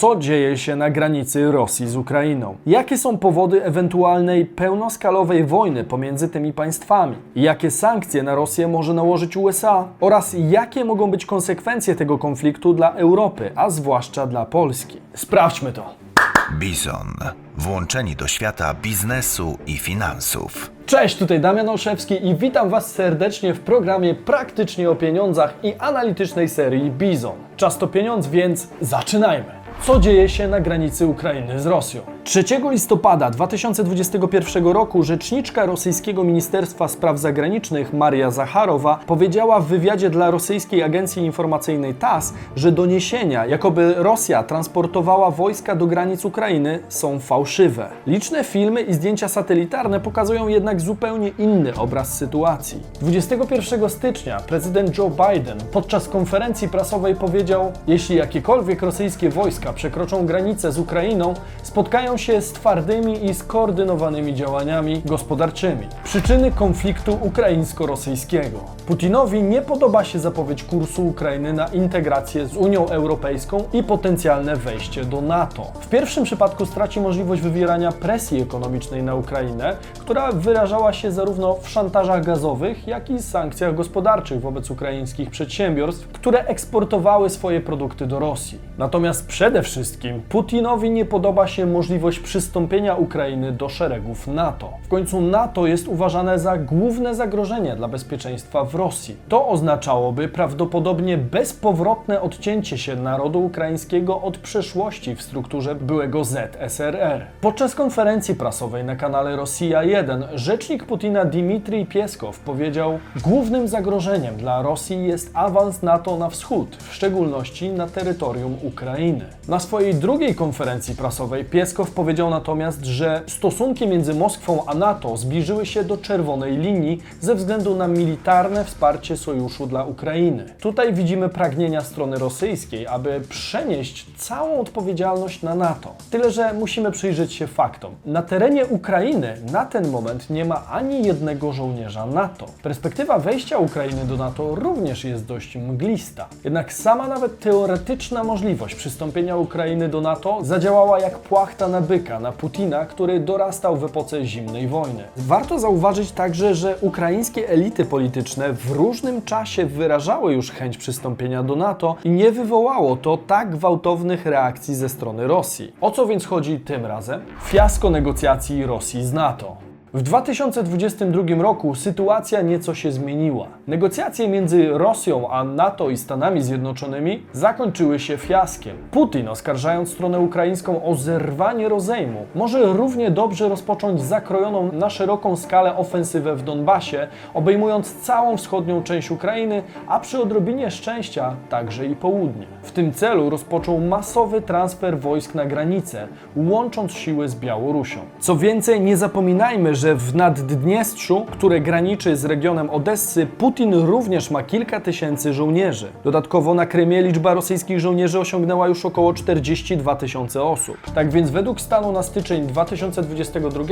Co dzieje się na granicy Rosji z Ukrainą? Jakie są powody ewentualnej pełnoskalowej wojny pomiędzy tymi państwami? Jakie sankcje na Rosję może nałożyć USA? Oraz jakie mogą być konsekwencje tego konfliktu dla Europy, a zwłaszcza dla Polski? Sprawdźmy to. Bizon. Włączeni do świata biznesu i finansów. Cześć, tutaj Damian Olszewski i witam Was serdecznie w programie Praktycznie o Pieniądzach i analitycznej serii Bizon. Czas to pieniądz, więc zaczynajmy. Co dzieje się na granicy Ukrainy z Rosją? 3 listopada 2021 roku rzeczniczka rosyjskiego Ministerstwa Spraw Zagranicznych Maria Zacharowa powiedziała w wywiadzie dla rosyjskiej agencji informacyjnej TASS, że doniesienia, jakoby Rosja transportowała wojska do granic Ukrainy, są fałszywe. Liczne filmy i zdjęcia satelitarne pokazują jednak zupełnie inny obraz sytuacji. 21 stycznia prezydent Joe Biden podczas konferencji prasowej powiedział: Jeśli jakiekolwiek rosyjskie wojska przekroczą granicę z Ukrainą, spotkają się z twardymi i skoordynowanymi działaniami gospodarczymi. Przyczyny konfliktu ukraińsko-rosyjskiego. Putinowi nie podoba się zapowiedź kursu Ukrainy na integrację z Unią Europejską i potencjalne wejście do NATO. W pierwszym przypadku straci możliwość wywierania presji ekonomicznej na Ukrainę, która wyrażała się zarówno w szantażach gazowych, jak i sankcjach gospodarczych wobec ukraińskich przedsiębiorstw, które eksportowały swoje produkty do Rosji. Natomiast przede wszystkim Putinowi nie podoba się możliwość przystąpienia Ukrainy do szeregów NATO. W końcu NATO jest uważane za główne zagrożenie dla bezpieczeństwa w Rosji. To oznaczałoby prawdopodobnie bezpowrotne odcięcie się narodu ukraińskiego od przeszłości w strukturze byłego ZSRR. Podczas konferencji prasowej na kanale Rosja 1 rzecznik Putina Dmitrij Pieskow powiedział: Głównym zagrożeniem dla Rosji jest awans NATO na wschód, w szczególności na terytorium Ukrainy. Na swojej drugiej konferencji prasowej Pieskow powiedział natomiast, że stosunki między Moskwą a NATO zbliżyły się do czerwonej linii ze względu na militarne wsparcie sojuszu dla Ukrainy. Tutaj widzimy pragnienia strony rosyjskiej, aby przenieść całą odpowiedzialność na NATO. Tyle, że musimy przyjrzeć się faktom. Na terenie Ukrainy na ten moment nie ma ani jednego żołnierza NATO. Perspektywa wejścia Ukrainy do NATO również jest dość mglista. Jednak sama nawet teoretyczna możliwość przystąpienia Ukrainy do NATO zadziałała jak płachta na byka, na Putina, który dorastał w epoce zimnej wojny. Warto zauważyć także, że ukraińskie elity polityczne w różnym czasie wyrażały już chęć przystąpienia do NATO i nie wywołało to tak gwałtownych reakcji ze strony Rosji. O co więc chodzi tym razem? Fiasko negocjacji Rosji z NATO. W 2022 roku sytuacja nieco się zmieniła. Negocjacje między Rosją a NATO i Stanami Zjednoczonymi zakończyły się fiaskiem. Putin, oskarżając stronę ukraińską o zerwanie rozejmu, może równie dobrze rozpocząć zakrojoną na szeroką skalę ofensywę w Donbasie, obejmując całą wschodnią część Ukrainy, a przy odrobinie szczęścia także i południe. W tym celu rozpoczął masowy transfer wojsk na granicę, łącząc siły z Białorusią. Co więcej, nie zapominajmy, że w Naddniestrzu, które graniczy z regionem Odessy, Putin również ma kilka tysięcy żołnierzy. Dodatkowo na Krymie liczba rosyjskich żołnierzy osiągnęła już około 42 tysiące osób. Tak więc według stanu na styczeń 2022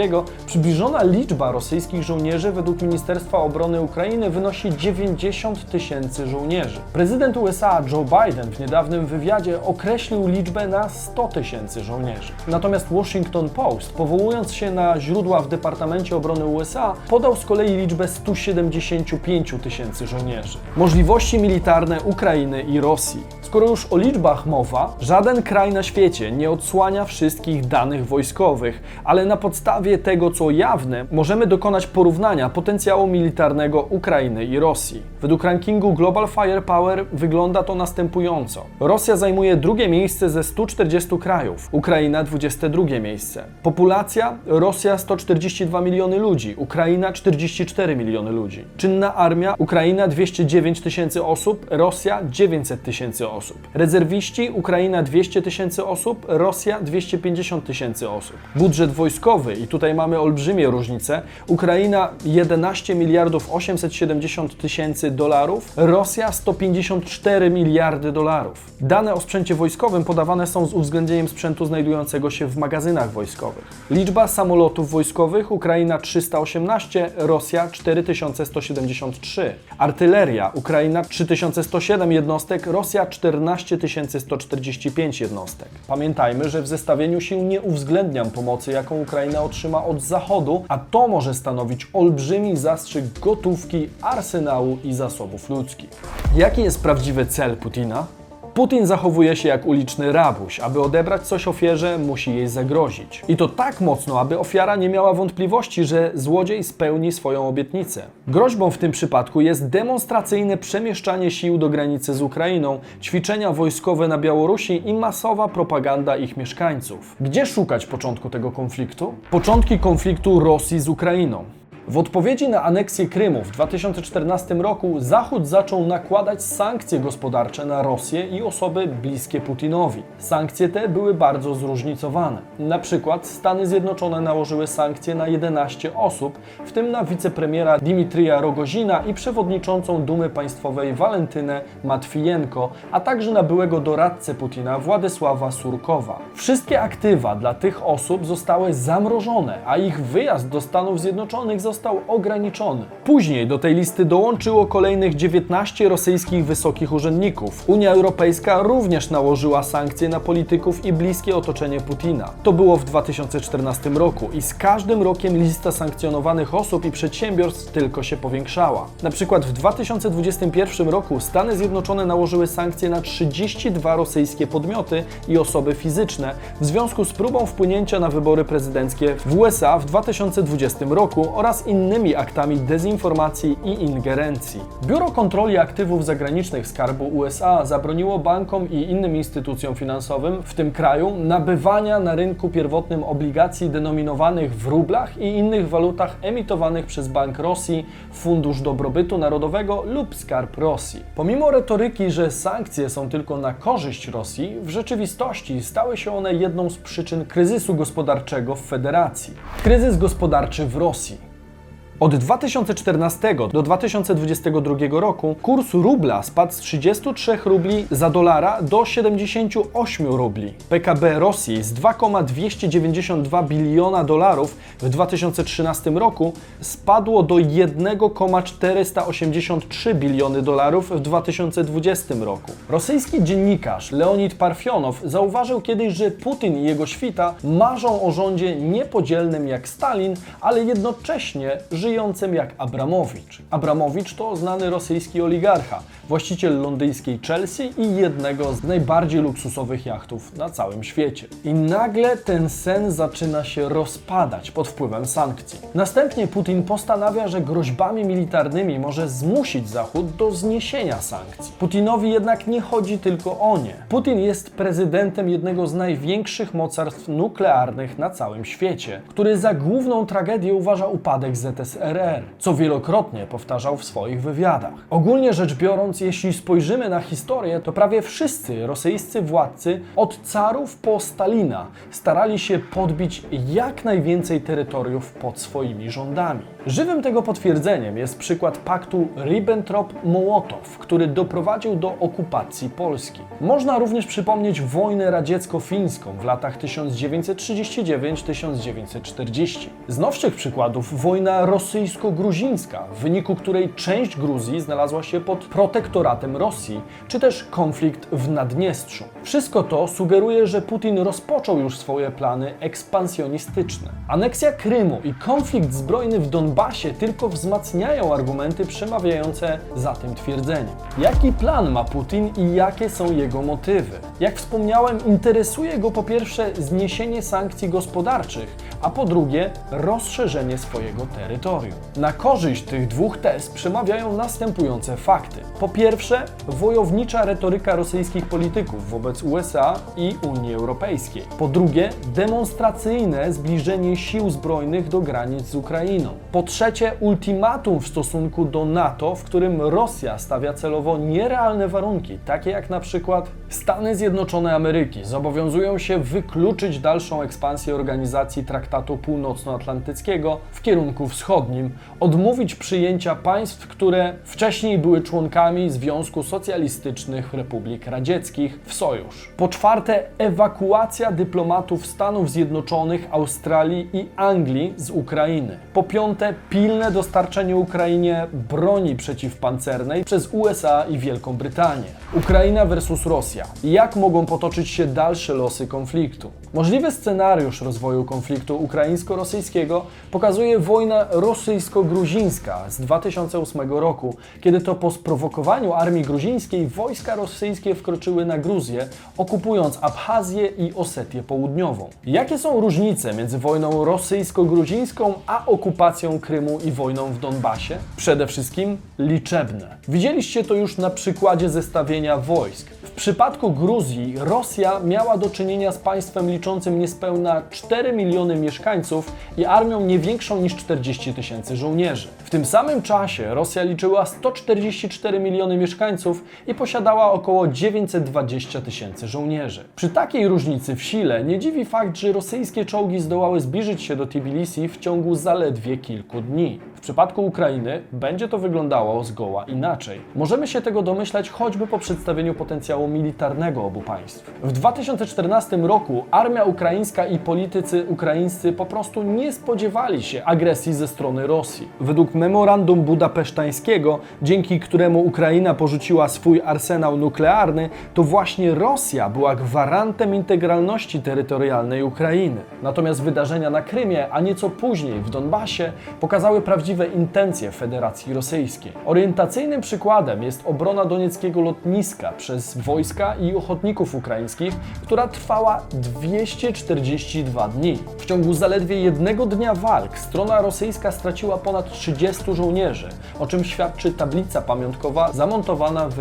przybliżona liczba rosyjskich żołnierzy według Ministerstwa Obrony Ukrainy wynosi 90 tysięcy żołnierzy. Prezydent USA Joe Biden w niedawnym wywiadzie określił liczbę na 100 tysięcy żołnierzy. Natomiast Washington Post, powołując się na źródła w Departamencie Obrony USA, podał z kolei liczbę 175 tysięcy żołnierzy. Możliwości militarne Ukrainy i Rosji. Skoro już o liczbach mowa, żaden kraj na świecie nie odsłania wszystkich danych wojskowych, ale na podstawie tego, co jawne, możemy dokonać porównania potencjału militarnego Ukrainy i Rosji. Według rankingu Global Firepower wygląda to następująco. Rosja zajmuje drugie miejsce ze 140 krajów, Ukraina 22 miejsce. Populacja Rosja 142 miliony ludzi, Ukraina 44 miliony ludzi. Czynna armia Ukraina 209 tysięcy osób, Rosja 900 tysięcy osób. Rezerwiści Ukraina 200 tysięcy osób, Rosja 250 tysięcy osób. Budżet wojskowy i tutaj mamy olbrzymie różnice. Ukraina 11 miliardów 870 tysięcy dolarów, Rosja 154 miliardy dolarów. Dane o sprzęcie wojskowym podawane są z uwzględnieniem sprzętu znajdującego się w magazynach wojskowych. Liczba samolotów wojskowych Ukraina 318, Rosja 4173. Artyleria Ukraina 3107 jednostek, Rosja 4000 14 145 jednostek. Pamiętajmy, że w zestawieniu sił nie uwzględniam pomocy, jaką Ukraina otrzyma od Zachodu, a to może stanowić olbrzymi zastrzyk gotówki, arsenału i zasobów ludzkich. Jaki jest prawdziwy cel Putina? Putin zachowuje się jak uliczny rabuś. Aby odebrać coś ofierze, musi jej zagrozić. I to tak mocno, aby ofiara nie miała wątpliwości, że złodziej spełni swoją obietnicę. Groźbą w tym przypadku jest demonstracyjne przemieszczanie sił do granicy z Ukrainą, ćwiczenia wojskowe na Białorusi i masowa propaganda ich mieszkańców. Gdzie szukać początku tego konfliktu? Początki konfliktu Rosji z Ukrainą. W odpowiedzi na aneksję Krymu w 2014 roku Zachód zaczął nakładać sankcje gospodarcze na Rosję i osoby bliskie Putinowi. Sankcje te były bardzo zróżnicowane. Na przykład Stany Zjednoczone nałożyły sankcje na 11 osób, w tym na wicepremiera Dimitrija Rogozina i przewodniczącą Dumy Państwowej Walentynę Matwijenko, a także na byłego doradcę Putina Władysława Surkowa. Wszystkie aktywa dla tych osób zostały zamrożone, a ich wyjazd do Stanów Zjednoczonych został ograniczony. Później do tej listy dołączyło kolejnych 19 rosyjskich wysokich urzędników. Unia Europejska również nałożyła sankcje na polityków i bliskie otoczenie Putina. To było w 2014 roku i z każdym rokiem lista sankcjonowanych osób i przedsiębiorstw tylko się powiększała. Na przykład w 2021 roku Stany Zjednoczone nałożyły sankcje na 32 rosyjskie podmioty i osoby fizyczne w związku z próbą wpłynięcia na wybory prezydenckie w USA w 2020 roku oraz innymi aktami dezinformacji i ingerencji. Biuro Kontroli Aktywów Zagranicznych Skarbu USA zabroniło bankom i innym instytucjom finansowym w tym kraju nabywania na rynku pierwotnym obligacji denominowanych w rublach i innych walutach emitowanych przez Bank Rosji, Fundusz Dobrobytu Narodowego lub Skarb Rosji. Pomimo retoryki, że sankcje są tylko na korzyść Rosji, w rzeczywistości stały się one jedną z przyczyn kryzysu gospodarczego w federacji. Kryzys gospodarczy w Rosji. Od 2014 do 2022 roku kurs rubla spadł z 33 rubli za dolara do 78 rubli. PKB Rosji z 2,292 biliona dolarów w 2013 roku spadło do 1,483 biliony dolarów w 2020 roku. Rosyjski dziennikarz Leonid Parfionow zauważył kiedyś, że Putin i jego świta marzą o rządzie niepodzielnym jak Stalin, ale jednocześnie żyjącym jak Abramowicz. Abramowicz to znany rosyjski oligarcha, właściciel londyńskiej Chelsea i jednego z najbardziej luksusowych jachtów na całym świecie. I nagle ten sen zaczyna się rozpadać pod wpływem sankcji. Następnie Putin postanawia, że groźbami militarnymi może zmusić Zachód do zniesienia sankcji. Putinowi jednak nie chodzi tylko o nie. Putin jest prezydentem jednego z największych mocarstw nuklearnych na całym świecie, który za główną tragedię uważa upadek ZSRR, co wielokrotnie powtarzał w swoich wywiadach. Ogólnie rzecz biorąc, jeśli spojrzymy na historię, to prawie wszyscy rosyjscy władcy od carów po Stalina starali się podbić jak najwięcej terytoriów pod swoimi rządami. Żywym tego potwierdzeniem jest przykład paktu Ribbentrop-Mołotow, który doprowadził do okupacji Polski. Można również przypomnieć wojnę radziecko-fińską w latach 1939-1940. Z nowszych przykładów wojna rosyjsko-gruzińska, w wyniku której część Gruzji znalazła się pod protektoratem Rosji, czy też konflikt w Naddniestrzu. Wszystko to sugeruje, że Putin rozpoczął już swoje plany ekspansjonistyczne. Aneksja Krymu i konflikt zbrojny w Donbasie tylko wzmacniają argumenty przemawiające za tym twierdzeniem. Jaki plan ma Putin i jakie są jego motywy? Jak wspomniałem, interesuje go po pierwsze zniesienie sankcji gospodarczych, a po drugie rozszerzenie swojego terytorium. Na korzyść tych dwóch tez przemawiają następujące fakty. Po pierwsze, wojownicza retoryka rosyjskich polityków wobec USA i Unii Europejskiej. Po drugie, demonstracyjne zbliżenie sił zbrojnych do granic z Ukrainą. Po trzecie, ultimatum w stosunku do NATO, w którym Rosja stawia celowo nierealne warunki, takie jak na przykład Stany Zjednoczone Ameryki zobowiązują się wykluczyć dalszą ekspansję organizacji Traktatu Północnoatlantyckiego w kierunku wschodnim, odmówić przyjęcia państw, które wcześniej były członkami Związku Socjalistycznych Republik Radzieckich w sojusz. Po czwarte, ewakuacja dyplomatów Stanów Zjednoczonych, Australii i Anglii z Ukrainy. Po piąte, pilne dostarczenie Ukrainie broni przeciwpancernej przez USA i Wielką Brytanię. Ukraina versus Rosja. Jak mogą potoczyć się dalsze losy konfliktu? Możliwy scenariusz rozwoju konfliktu ukraińsko-rosyjskiego pokazuje wojna rosyjsko-gruzińska z 2008 roku, kiedy to po sprowokowaniu armii gruzińskiej wojska rosyjskie wkroczyły na Gruzję, okupując Abchazję i Osetię Południową. Jakie są różnice między wojną rosyjsko-gruzińską a okupacją Krymu i wojną w Donbasie? Przede wszystkim liczebne. Widzieliście to już na przykładzie zestawienia wojsk. W przypadku Gruzji Rosja miała do czynienia z państwem liczącym niespełna 4 miliony mieszkańców i armią nie większą niż 40 tysięcy żołnierzy. W tym samym czasie Rosja liczyła 144 miliony mieszkańców i posiadała około 920 tysięcy żołnierzy. Przy takiej różnicy w sile nie dziwi fakt, że rosyjskie czołgi zdołały zbliżyć się do Tbilisi w ciągu zaledwie kilku dni. W przypadku Ukrainy będzie to wyglądało zgoła inaczej. Możemy się tego domyślać choćby po przedstawieniu potencjału militarnego obu państw. W 2014 roku armia ukraińska i politycy ukraińscy po prostu nie spodziewali się agresji ze strony Rosji. Według memorandum budapesztańskiego, dzięki któremu Ukraina porzuciła swój arsenał nuklearny, to właśnie Rosja była gwarantem integralności terytorialnej Ukrainy. Natomiast wydarzenia na Krymie, a nieco później w Donbasie, pokazały prawdziwe intencje Federacji Rosyjskiej. Orientacyjnym przykładem jest obrona donieckiego lotniska przez wojska i ochotników ukraińskich, która trwała 242 dni. W ciągu zaledwie jednego dnia walk strona rosyjska straciła ponad 30 żołnierzy, o czym świadczy tablica pamiątkowa zamontowana w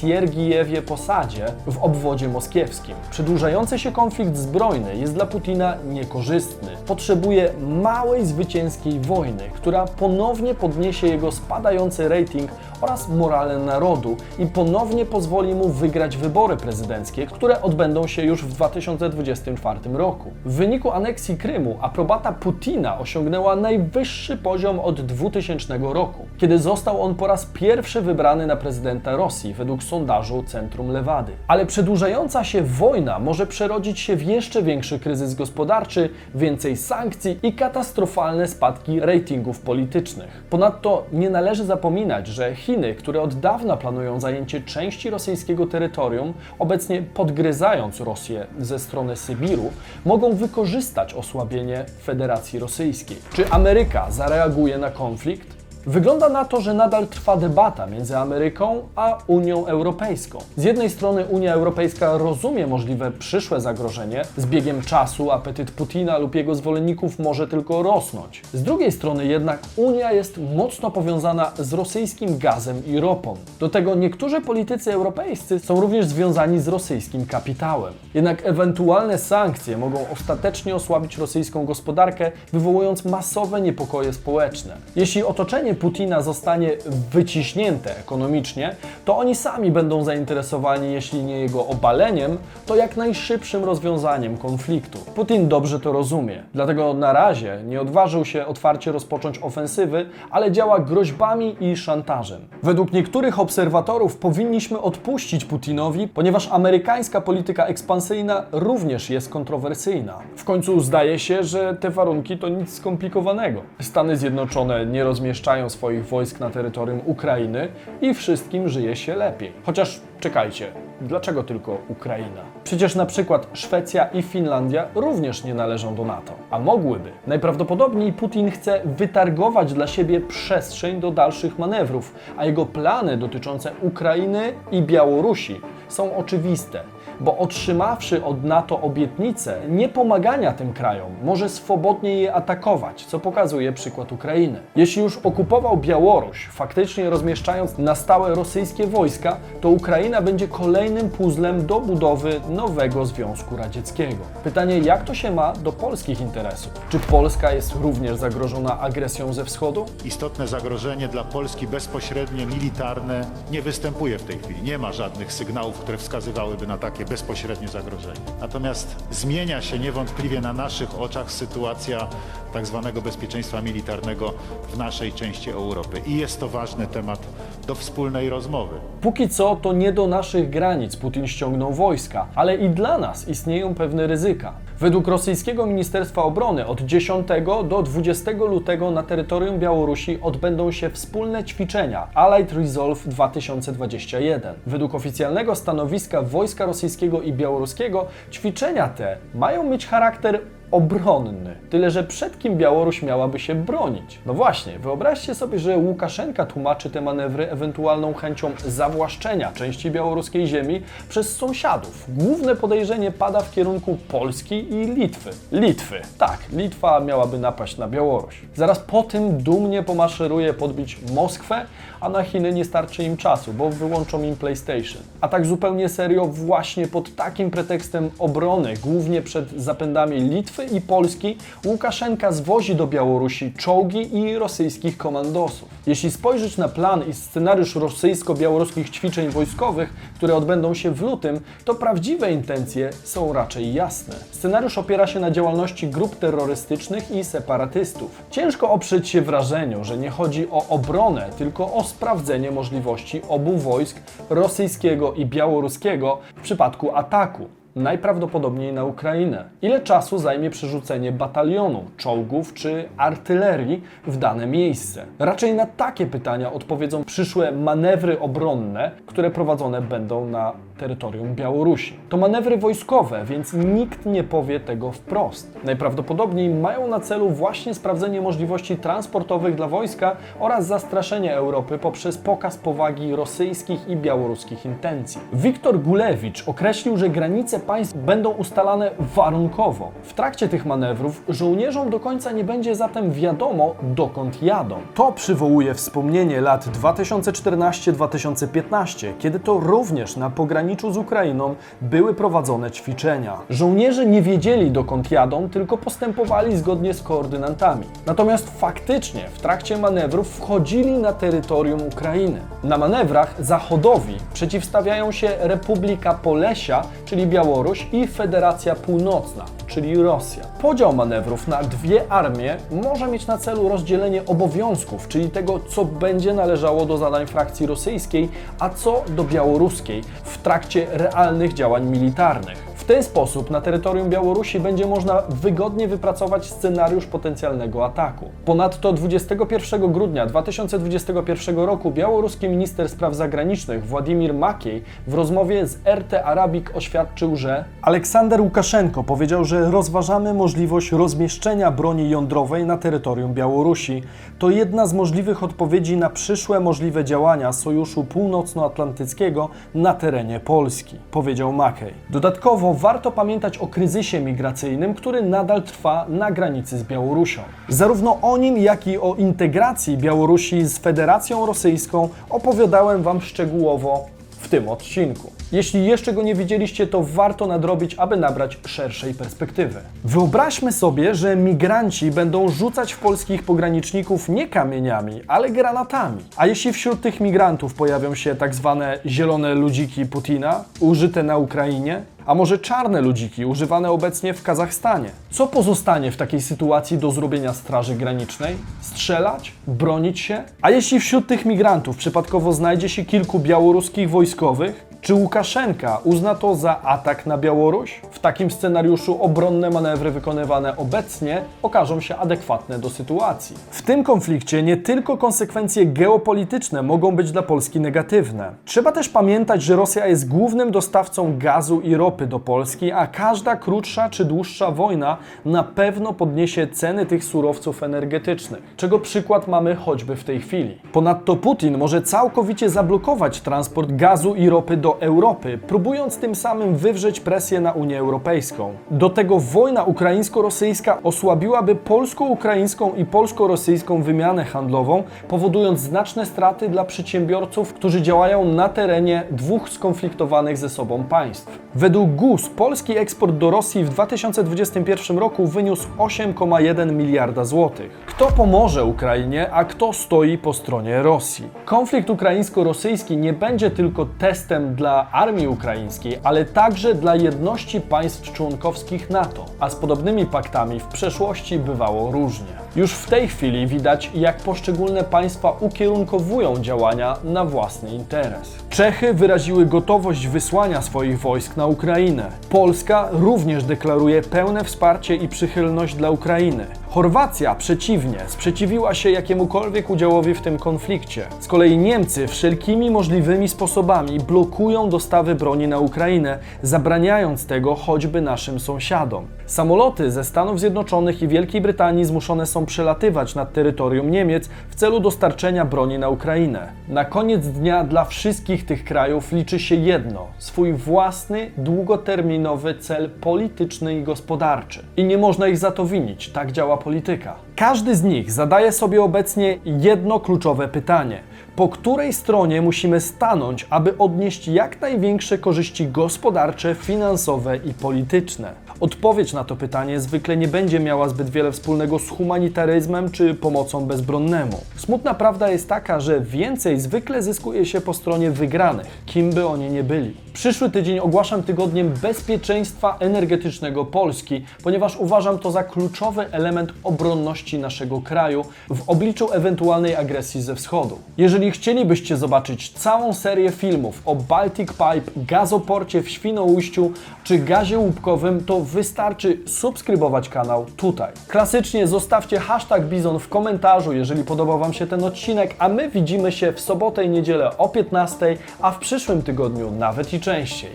Siergijewie Posadzie w obwodzie moskiewskim. Przedłużający się konflikt zbrojny jest dla Putina niekorzystny. Potrzebuje małej zwycięskiej wojny, która ponownie podniesie jego spadający rating oraz morale narodu i ponownie pozwoli mu wygrać wybory prezydenckie, które odbędą się już w 2024 roku. W wyniku aneksji Krymu aprobata Putina osiągnęła najwyższy poziom od 2000 roku, kiedy został on po raz pierwszy wybrany na prezydenta Rosji według sondażu Centrum Lewady. Ale przedłużająca się wojna może przerodzić się w jeszcze większy kryzys gospodarczy, więcej sankcji i katastrofalne spadki ratingów politycznych. Ponadto nie należy zapominać, że Chiny, które od dawna planują zajęcie części rosyjskiego terytorium, obecnie podgryzając Rosję ze strony Sybiru, mogą wykorzystać osłabienie Federacji Rosyjskiej. Czy Ameryka zareaguje na konflikt? Wygląda na to, że nadal trwa debata między Ameryką a Unią Europejską. Z jednej strony Unia Europejska rozumie możliwe przyszłe zagrożenie, z biegiem czasu apetyt Putina lub jego zwolenników może tylko rosnąć. Z drugiej strony jednak Unia jest mocno powiązana z rosyjskim gazem i ropą. Do tego niektórzy politycy europejscy są również związani z rosyjskim kapitałem. Jednak ewentualne sankcje mogą ostatecznie osłabić rosyjską gospodarkę, wywołując masowe niepokoje społeczne. Jeśli otoczenie Putina zostanie wyciśnięte ekonomicznie, to oni sami będą zainteresowani, jeśli nie jego obaleniem, to jak najszybszym rozwiązaniem konfliktu. Putin dobrze to rozumie, dlatego na razie nie odważył się otwarcie rozpocząć ofensywy, ale działa groźbami i szantażem. Według niektórych obserwatorów powinniśmy odpuścić Putinowi, ponieważ amerykańska polityka ekspansyjna również jest kontrowersyjna. W końcu zdaje się, że te warunki to nic skomplikowanego. Stany Zjednoczone nie rozmieszczają swoich wojsk na terytorium Ukrainy i wszystkim żyje się lepiej. Chociaż czekajcie, dlaczego tylko Ukraina? Przecież na przykład Szwecja i Finlandia również nie należą do NATO, a mogłyby. Najprawdopodobniej Putin chce wytargować dla siebie przestrzeń do dalszych manewrów, a jego plany dotyczące Ukrainy i Białorusi są oczywiste. Bo otrzymawszy od NATO obietnicę niepomagania tym krajom, może swobodnie je atakować, co pokazuje przykład Ukrainy. Jeśli już okupował Białoruś, faktycznie rozmieszczając na stałe rosyjskie wojska, to Ukraina będzie kolejnym puzzlem do budowy nowego Związku Radzieckiego. Pytanie, jak to się ma do polskich interesów? Czy Polska jest również zagrożona agresją ze wschodu? Istotne zagrożenie dla Polski bezpośrednie, militarne nie występuje w tej chwili. Nie ma żadnych sygnałów, które wskazywałyby na takie bezpośrednie zagrożenie. Natomiast zmienia się niewątpliwie na naszych oczach sytuacja tak zwanego bezpieczeństwa militarnego w naszej części Europy. I jest to ważny temat do wspólnej rozmowy. Póki co to nie do naszych granic Putin ściągnął wojska, ale i dla nas istnieją pewne ryzyka. Według rosyjskiego Ministerstwa Obrony od 10 do 20 lutego na terytorium Białorusi odbędą się wspólne ćwiczenia Allied Resolve 2021. Według oficjalnego stanowiska wojska rosyjskiego i białoruskiego ćwiczenia te mają mieć charakter obronny. Tyle, że przed kim Białoruś miałaby się bronić? No właśnie, wyobraźcie sobie, że Łukaszenka tłumaczy te manewry ewentualną chęcią zawłaszczenia części białoruskiej ziemi przez sąsiadów. Główne podejrzenie pada w kierunku Polski i Litwy. Litwy. Tak, Litwa miałaby napaść na Białoruś. Zaraz po tym dumnie pomaszeruje podbić Moskwę, a na Chiny nie starczy im czasu, bo wyłączą im PlayStation. A tak zupełnie serio, właśnie pod takim pretekstem obrony, głównie przed zapędami Litwy i Polski, Łukaszenka zwozi do Białorusi czołgi i rosyjskich komandosów. Jeśli spojrzeć na plan i scenariusz rosyjsko-białoruskich ćwiczeń wojskowych, które odbędą się w lutym, to prawdziwe intencje są raczej jasne. Scenariusz opiera się na działalności grup terrorystycznych i separatystów. Ciężko oprzeć się wrażeniu, że nie chodzi o obronę, tylko o sprawdzenie możliwości obu wojsk rosyjskiego i białoruskiego w przypadku ataku najprawdopodobniej na Ukrainę. Ile czasu zajmie przerzucenie batalionu, czołgów czy artylerii w dane miejsce? Raczej na takie pytania odpowiedzą przyszłe manewry obronne, które prowadzone będą na terytorium Białorusi. To manewry wojskowe, więc nikt nie powie tego wprost. Najprawdopodobniej mają na celu właśnie sprawdzenie możliwości transportowych dla wojska oraz zastraszenie Europy poprzez pokaz powagi rosyjskich i białoruskich intencji. Wiktor Gulewicz określił, że granice państw będą ustalane warunkowo. W trakcie tych manewrów żołnierzom do końca nie będzie zatem wiadomo, dokąd jadą. To przywołuje wspomnienie lat 2014-2015, kiedy to również na pograniczu z Ukrainą były prowadzone ćwiczenia. Żołnierze nie wiedzieli, dokąd jadą, tylko postępowali zgodnie z koordynatami. Natomiast faktycznie w trakcie manewrów wchodzili na terytorium Ukrainy. Na manewrach Zachodowi przeciwstawiają się Republika Polesia, czyli Białoruś, i Federacja Północna, czyli Rosja. Podział manewrów na dwie armie może mieć na celu rozdzielenie obowiązków, czyli tego, co będzie należało do zadań frakcji rosyjskiej, a co do białoruskiej w trakcie realnych działań militarnych. Ten sposób na terytorium Białorusi będzie można wygodnie wypracować scenariusz potencjalnego ataku. Ponadto 21 grudnia 2021 roku białoruski minister spraw zagranicznych Władimir Makiej w rozmowie z RT Arabik oświadczył, że Aleksander Łukaszenko powiedział, że rozważamy możliwość rozmieszczenia broni jądrowej na terytorium Białorusi. To jedna z możliwych odpowiedzi na przyszłe możliwe działania Sojuszu Północnoatlantyckiego na terenie Polski, powiedział Mackey. Dodatkowo warto pamiętać o kryzysie migracyjnym, który nadal trwa na granicy z Białorusią. Zarówno o nim, jak i o integracji Białorusi z Federacją Rosyjską opowiadałem Wam szczegółowo w tym odcinku. Jeśli jeszcze go nie widzieliście, to warto nadrobić, aby nabrać szerszej perspektywy. Wyobraźmy sobie, że migranci będą rzucać w polskich pograniczników nie kamieniami, ale granatami. A jeśli wśród tych migrantów pojawią się tak zwane zielone ludziki Putina, użyte na Ukrainie, a może czarne ludziki używane obecnie w Kazachstanie. Co pozostanie w takiej sytuacji do zrobienia Straży Granicznej? Strzelać? Bronić się? A jeśli wśród tych migrantów przypadkowo znajdzie się kilku białoruskich wojskowych? Czy Łukaszenka uzna to za atak na Białoruś? W takim scenariuszu obronne manewry wykonywane obecnie okażą się adekwatne do sytuacji. W tym konflikcie nie tylko konsekwencje geopolityczne mogą być dla Polski negatywne. Trzeba też pamiętać, że Rosja jest głównym dostawcą gazu i ropy do Polski, a każda krótsza czy dłuższa wojna na pewno podniesie ceny tych surowców energetycznych, czego przykład mamy choćby w tej chwili. Ponadto Putin może całkowicie zablokować transport gazu i ropy do do Europy, próbując tym samym wywrzeć presję na Unię Europejską. Do tego wojna ukraińsko-rosyjska osłabiłaby polsko-ukraińską i polsko-rosyjską wymianę handlową, powodując znaczne straty dla przedsiębiorców, którzy działają na terenie dwóch skonfliktowanych ze sobą państw. Według GUS polski eksport do Rosji w 2021 roku wyniósł 8,1 miliarda złotych. Kto pomoże Ukrainie, a kto stoi po stronie Rosji? Konflikt ukraińsko-rosyjski nie będzie tylko testem dla armii ukraińskiej, ale także dla jedności państw członkowskich NATO, a z podobnymi paktami w przeszłości bywało różnie. Już w tej chwili widać, jak poszczególne państwa ukierunkowują działania na własny interes. Czechy wyraziły gotowość wysłania swoich wojsk na Ukrainę. Polska również deklaruje pełne wsparcie i przychylność dla Ukrainy. Chorwacja przeciwnie, sprzeciwiła się jakiemukolwiek udziałowi w tym konflikcie. Z kolei Niemcy wszelkimi możliwymi sposobami blokują dostawy broni na Ukrainę, zabraniając tego choćby naszym sąsiadom. Samoloty ze Stanów Zjednoczonych i Wielkiej Brytanii zmuszone są przelatywać nad terytorium Niemiec w celu dostarczenia broni na Ukrainę. Na koniec dnia dla wszystkich tych krajów liczy się jedno: swój własny, długoterminowy cel polityczny i gospodarczy. I nie można ich za to winić, tak działa polityka. Każdy z nich zadaje sobie obecnie jedno kluczowe pytanie: po której stronie musimy stanąć, aby odnieść jak największe korzyści gospodarcze, finansowe i polityczne? Odpowiedź na to pytanie zwykle nie będzie miała zbyt wiele wspólnego z humanitaryzmem czy pomocą bezbronnemu. Smutna prawda jest taka, że więcej zwykle zyskuje się po stronie wygranych, kim by oni nie byli. Przyszły tydzień ogłaszam tygodniem bezpieczeństwa energetycznego Polski, ponieważ uważam to za kluczowy element obronności naszego kraju w obliczu ewentualnej agresji ze wschodu. Jeżeli chcielibyście zobaczyć całą serię filmów o Baltic Pipe, gazoporcie w Świnoujściu czy gazie łupkowym, to wystarczy subskrybować kanał tutaj. Klasycznie zostawcie hashtag Bizon w komentarzu, jeżeli podobał Wam się ten odcinek, a my widzimy się w sobotę i niedzielę o 15, a w przyszłym tygodniu nawet i częściej.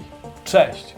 Cześć!